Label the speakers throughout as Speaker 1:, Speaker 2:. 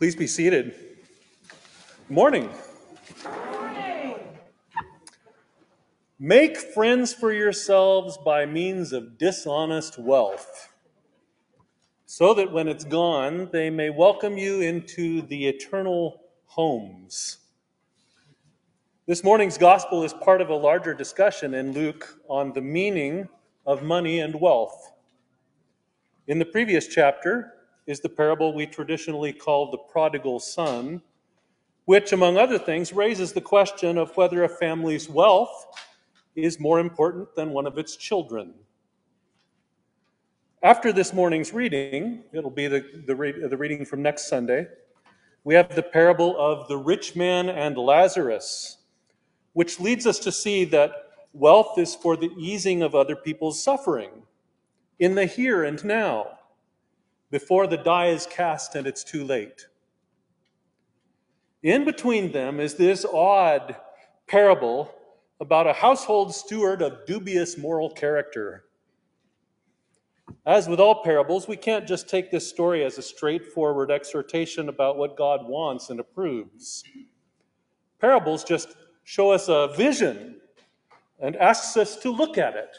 Speaker 1: Please be seated. Morning. Morning. Make friends for yourselves by means of dishonest wealth, so that when it's gone, they may welcome you into the eternal homes. This morning's gospel is part of a larger discussion in Luke on the meaning of money and wealth. In the previous chapter is the parable we traditionally call the prodigal son, which, among other things, raises the question of whether a family's wealth is more important than one of its children. After this morning's reading, it'll be the, the, the reading from next Sunday, we have the parable of the rich man and Lazarus, which leads us to see that wealth is for the easing of other people's suffering in the here and now, before the die is cast and it's too late. In between them is this odd parable about a household steward of dubious moral character. As with all parables, we can't just take this story as a straightforward exhortation about what God wants and approves. Parables just show us a vision and asks us to look at it,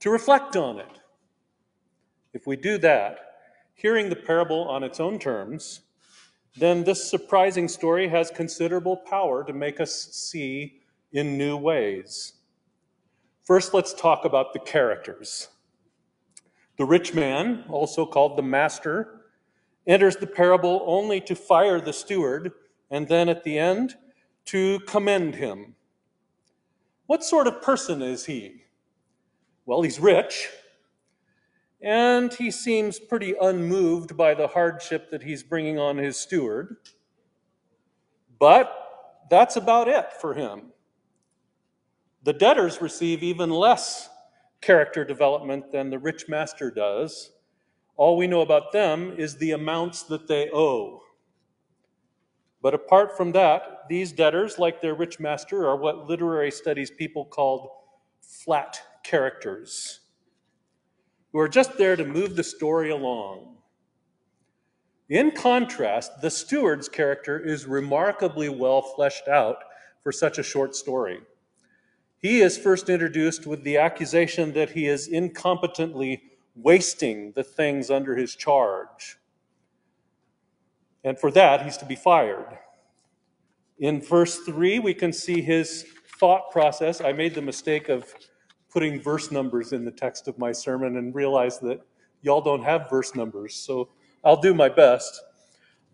Speaker 1: to reflect on it. If we do that, hearing the parable on its own terms, then this surprising story has considerable power to make us see in new ways. First, let's talk about the characters. The rich man, also called the master, enters the parable only to fire the steward and then at the end to commend him. What sort of person is he? Well, he's rich, and he seems pretty unmoved by the hardship that he's bringing on his steward. But that's about it for him. The debtors receive even less character development than the rich master does. All we know about them is the amounts that they owe. But apart from that, these debtors, like their rich master, are what literary studies people called flat characters, who are just there to move the story along. In contrast, the steward's character is remarkably well fleshed out for such a short story. He is first introduced with the accusation that he is incompetently wasting the things under his charge. And for that, he's to be fired. In verse 3, we can see his thought process. I made the mistake of putting verse numbers in the text of my sermon and realized that y'all don't have verse numbers, so I'll do my best.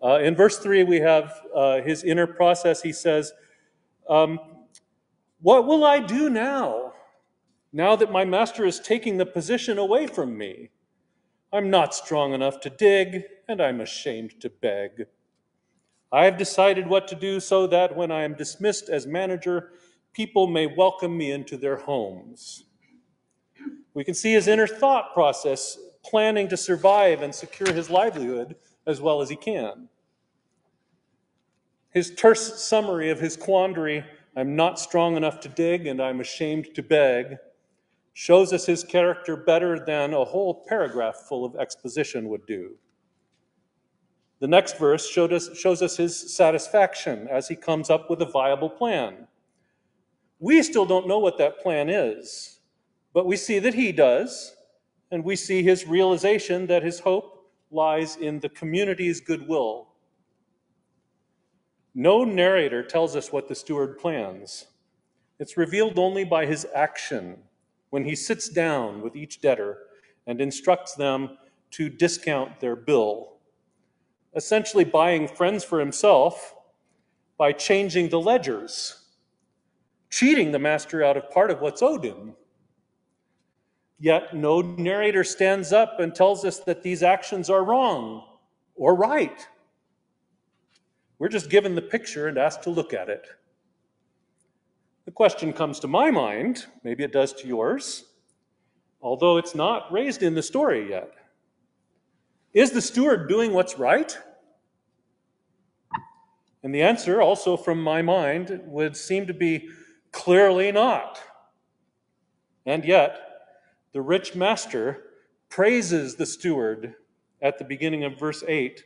Speaker 1: Uh, in verse 3, we have uh, his inner process. He says, um, what will I do now? Now that my master is taking the position away from me. I'm not strong enough to dig, and I'm ashamed to beg. I have decided what to do so that when I am dismissed as manager, people may welcome me into their homes. We can see his inner thought process planning to survive and secure his livelihood as well as he can. His terse summary of his quandary I'm not strong enough to dig and I'm ashamed to beg, shows us his character better than a whole paragraph full of exposition would do. The next verse us, shows us his satisfaction as he comes up with a viable plan. We still don't know what that plan is, but we see that he does, and we see his realization that his hope lies in the community's goodwill no narrator tells us what the steward plans. It's revealed only by his action when he sits down with each debtor and instructs them to discount their bill, essentially buying friends for himself by changing the ledgers, cheating the master out of part of what's owed him. Yet no narrator stands up and tells us that these actions are wrong or right. We're just given the picture and asked to look at it. The question comes to my mind, maybe it does to yours, although it's not raised in the story yet. Is the steward doing what's right? And the answer, also from my mind, would seem to be clearly not. And yet, the rich master praises the steward at the beginning of verse 8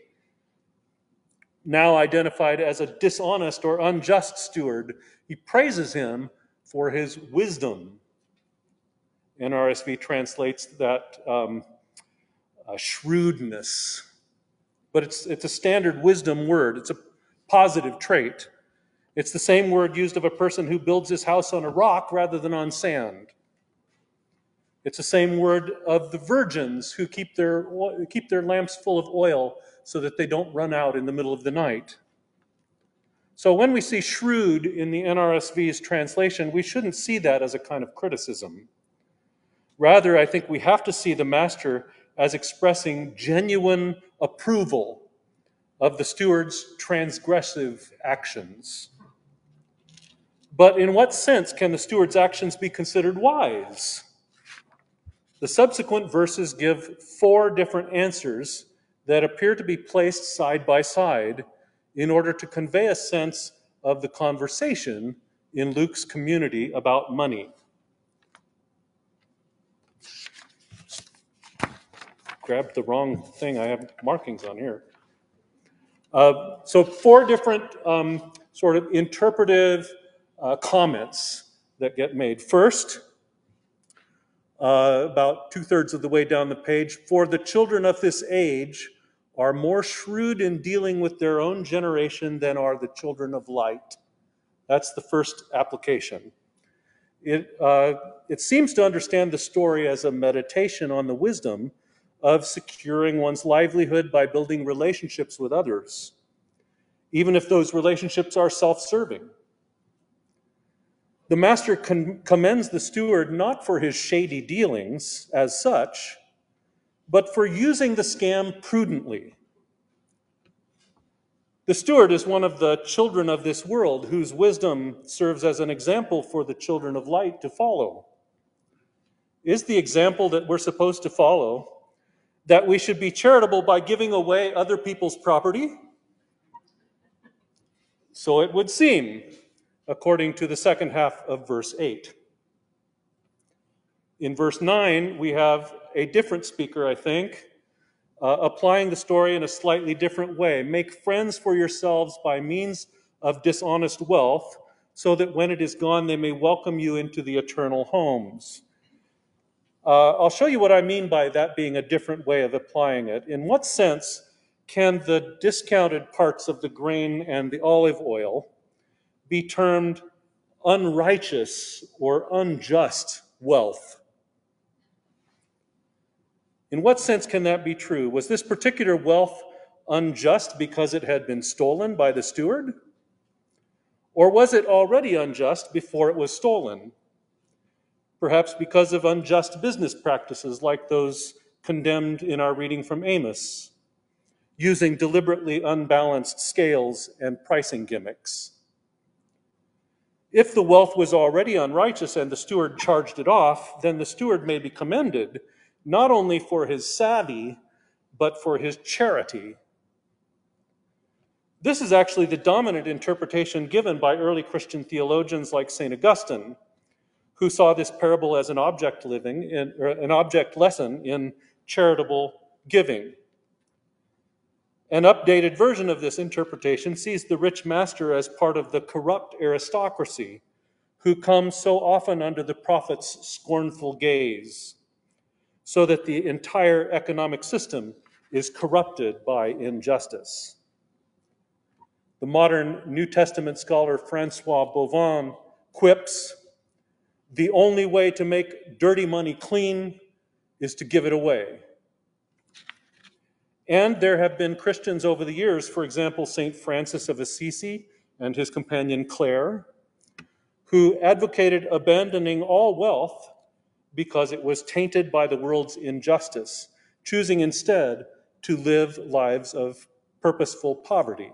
Speaker 1: now identified as a dishonest or unjust steward, he praises him for his wisdom. NRSV translates that um, shrewdness, but it's, it's a standard wisdom word. It's a positive trait. It's the same word used of a person who builds his house on a rock rather than on sand. It's the same word of the virgins who keep their, keep their lamps full of oil so that they don't run out in the middle of the night. So when we see shrewd in the NRSV's translation, we shouldn't see that as a kind of criticism. Rather, I think we have to see the master as expressing genuine approval of the steward's transgressive actions. But in what sense can the steward's actions be considered wise? The subsequent verses give four different answers that appear to be placed side by side in order to convey a sense of the conversation in Luke's community about money. Grabbed the wrong thing. I have markings on here. Uh, so, four different um, sort of interpretive uh, comments that get made. First, uh, about two thirds of the way down the page, for the children of this age are more shrewd in dealing with their own generation than are the children of light. That's the first application. It, uh, it seems to understand the story as a meditation on the wisdom of securing one's livelihood by building relationships with others, even if those relationships are self serving. The master con- commends the steward not for his shady dealings as such, but for using the scam prudently. The steward is one of the children of this world whose wisdom serves as an example for the children of light to follow. Is the example that we're supposed to follow that we should be charitable by giving away other people's property? So it would seem according to the second half of verse 8. In verse 9, we have a different speaker, I think, uh, applying the story in a slightly different way. Make friends for yourselves by means of dishonest wealth, so that when it is gone, they may welcome you into the eternal homes. Uh, I'll show you what I mean by that being a different way of applying it. In what sense can the discounted parts of the grain and the olive oil be termed unrighteous or unjust wealth. In what sense can that be true? Was this particular wealth unjust because it had been stolen by the steward? Or was it already unjust before it was stolen? Perhaps because of unjust business practices like those condemned in our reading from Amos, using deliberately unbalanced scales and pricing gimmicks. If the wealth was already unrighteous and the steward charged it off, then the steward may be commended not only for his savvy, but for his charity. This is actually the dominant interpretation given by early Christian theologians like St. Augustine, who saw this parable as an object living, in, an object lesson in charitable giving. An updated version of this interpretation sees the rich master as part of the corrupt aristocracy who comes so often under the prophet's scornful gaze, so that the entire economic system is corrupted by injustice. The modern New Testament scholar Francois Bovon quips the only way to make dirty money clean is to give it away. And there have been Christians over the years, for example, St. Francis of Assisi and his companion Clare, who advocated abandoning all wealth because it was tainted by the world's injustice, choosing instead to live lives of purposeful poverty.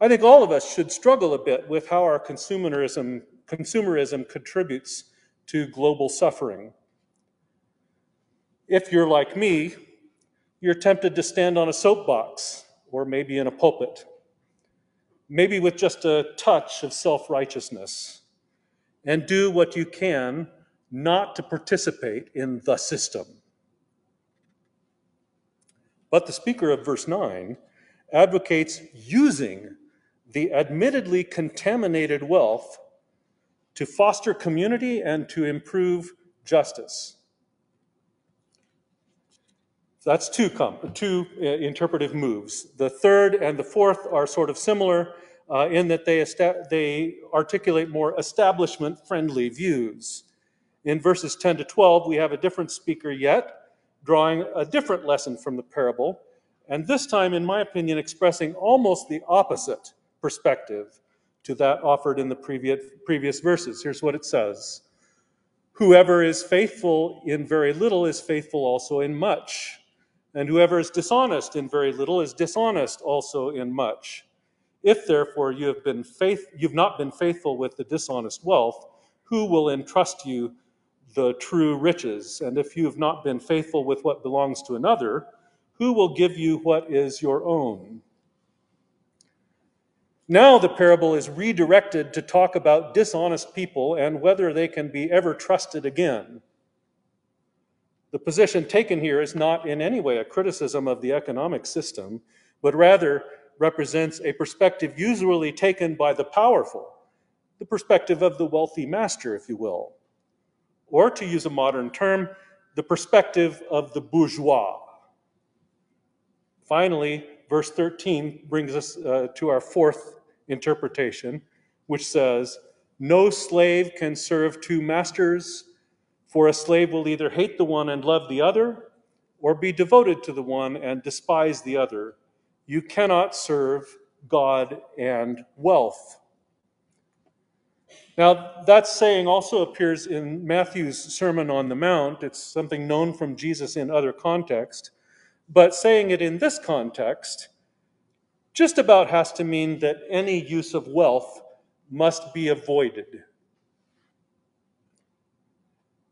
Speaker 1: I think all of us should struggle a bit with how our consumerism, consumerism contributes to global suffering. If you're like me, you're tempted to stand on a soapbox or maybe in a pulpit, maybe with just a touch of self righteousness, and do what you can not to participate in the system. But the speaker of verse 9 advocates using the admittedly contaminated wealth to foster community and to improve justice. That's two, two uh, interpretive moves. The third and the fourth are sort of similar uh, in that they, they articulate more establishment friendly views. In verses 10 to 12, we have a different speaker yet, drawing a different lesson from the parable, and this time, in my opinion, expressing almost the opposite perspective to that offered in the previous, previous verses. Here's what it says Whoever is faithful in very little is faithful also in much, and whoever is dishonest in very little is dishonest also in much. If therefore you have been faith, you've not been faithful with the dishonest wealth, who will entrust you the true riches? And if you have not been faithful with what belongs to another, who will give you what is your own? Now the parable is redirected to talk about dishonest people and whether they can be ever trusted again. The position taken here is not in any way a criticism of the economic system, but rather represents a perspective usually taken by the powerful, the perspective of the wealthy master, if you will. Or to use a modern term, the perspective of the bourgeois. Finally, verse 13 brings us uh, to our fourth interpretation, which says, No slave can serve two masters, for a slave will either hate the one and love the other, or be devoted to the one and despise the other. You cannot serve God and wealth. Now, that saying also appears in Matthew's Sermon on the Mount. It's something known from Jesus in other contexts. But saying it in this context just about has to mean that any use of wealth must be avoided.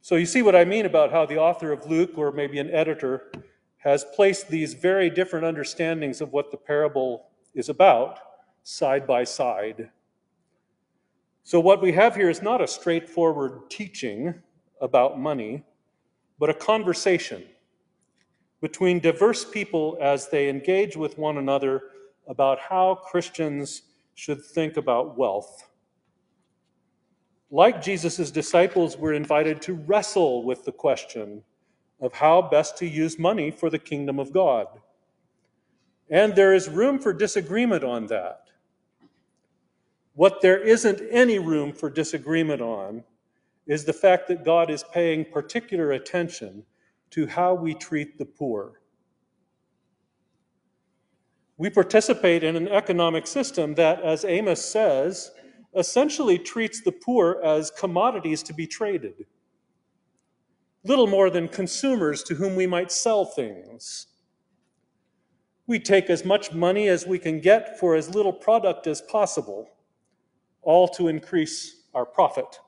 Speaker 1: So you see what I mean about how the author of Luke, or maybe an editor, has placed these very different understandings of what the parable is about side by side. So, what we have here is not a straightforward teaching about money, but a conversation between diverse people as they engage with one another about how Christians should think about wealth. Like Jesus' disciples, we're invited to wrestle with the question of how best to use money for the kingdom of God. And there is room for disagreement on that. What there isn't any room for disagreement on is the fact that God is paying particular attention to how we treat the poor. We participate in an economic system that, as Amos says, essentially treats the poor as commodities to be traded, little more than consumers to whom we might sell things. We take as much money as we can get for as little product as possible all to increase our profit.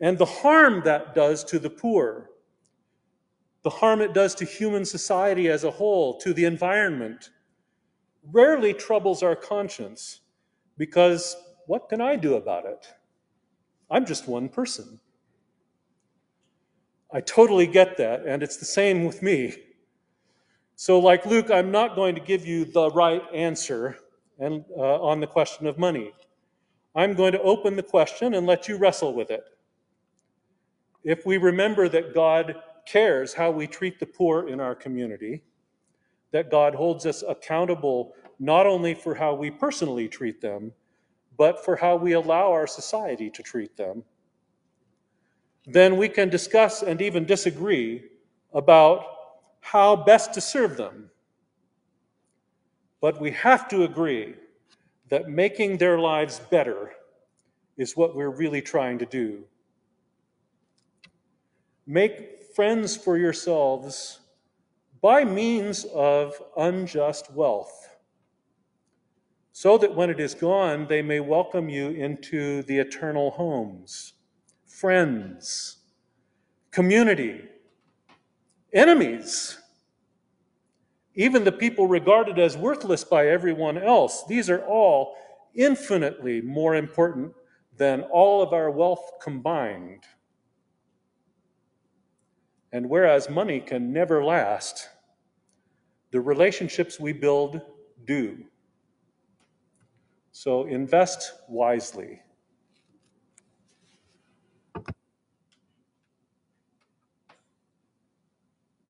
Speaker 1: And the harm that does to the poor, the harm it does to human society as a whole, to the environment, rarely troubles our conscience because what can I do about it? I'm just one person. I totally get that, and it's the same with me. So, like Luke, I'm not going to give you the right answer and, uh, on the question of money. I'm going to open the question and let you wrestle with it. If we remember that God cares how we treat the poor in our community, that God holds us accountable not only for how we personally treat them, but for how we allow our society to treat them, then we can discuss and even disagree about how best to serve them. But we have to agree that making their lives better is what we're really trying to do. Make friends for yourselves by means of unjust wealth, so that when it is gone, they may welcome you into the eternal homes, friends, community, enemies even the people regarded as worthless by everyone else. These are all infinitely more important than all of our wealth combined. And whereas money can never last, The relationships we build do. So invest wisely.